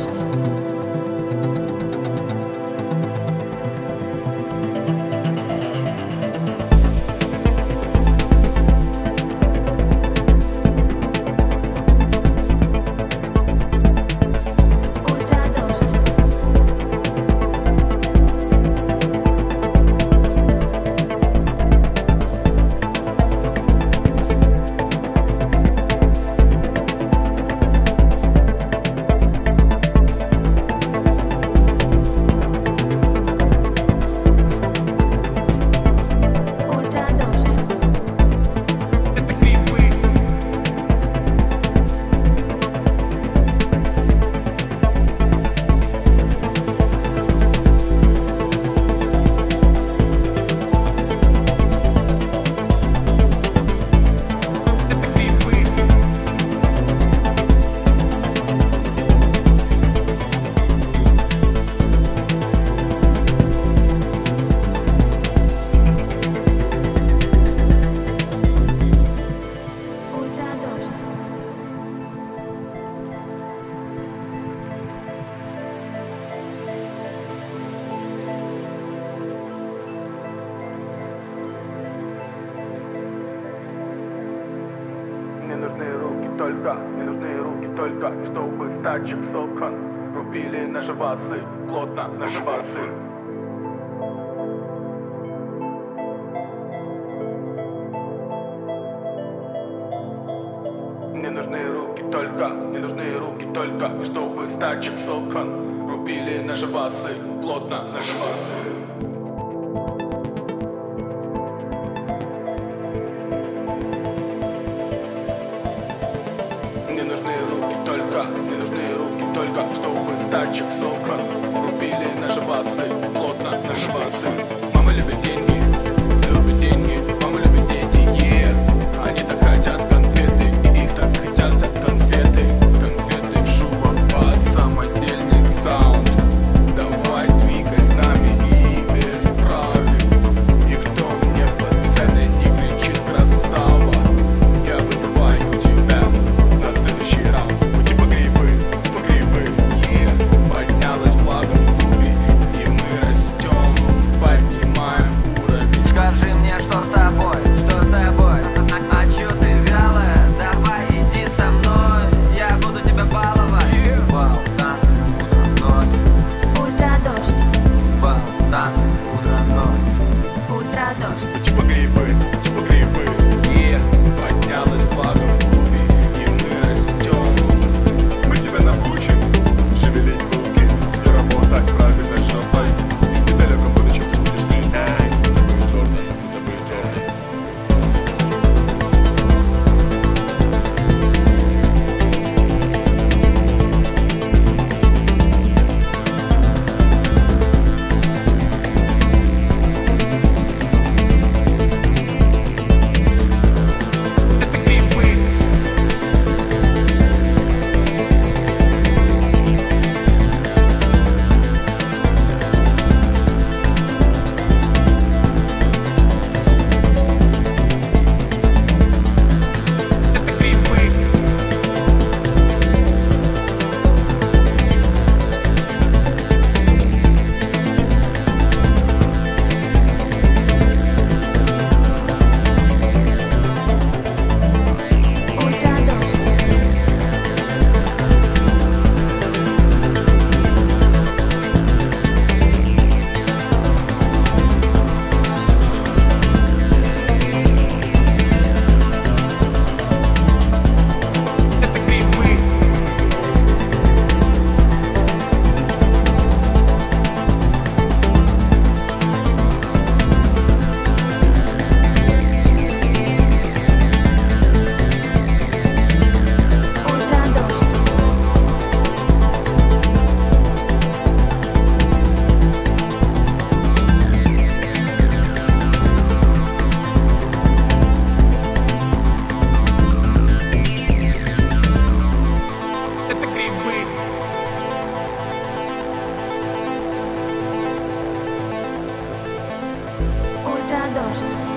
Just. Нужны руки только, мне нужны руки только, чтобы стать сокон. Рубили наши басы, плотно наши басы. Мне нужны руки только, мне нужны руки только, чтобы стать сокон. Рубили наши басы, плотно наши басы. Чтобы стать сокон. Рубили наши басы, плотно наши басы. Anyway. ghosts.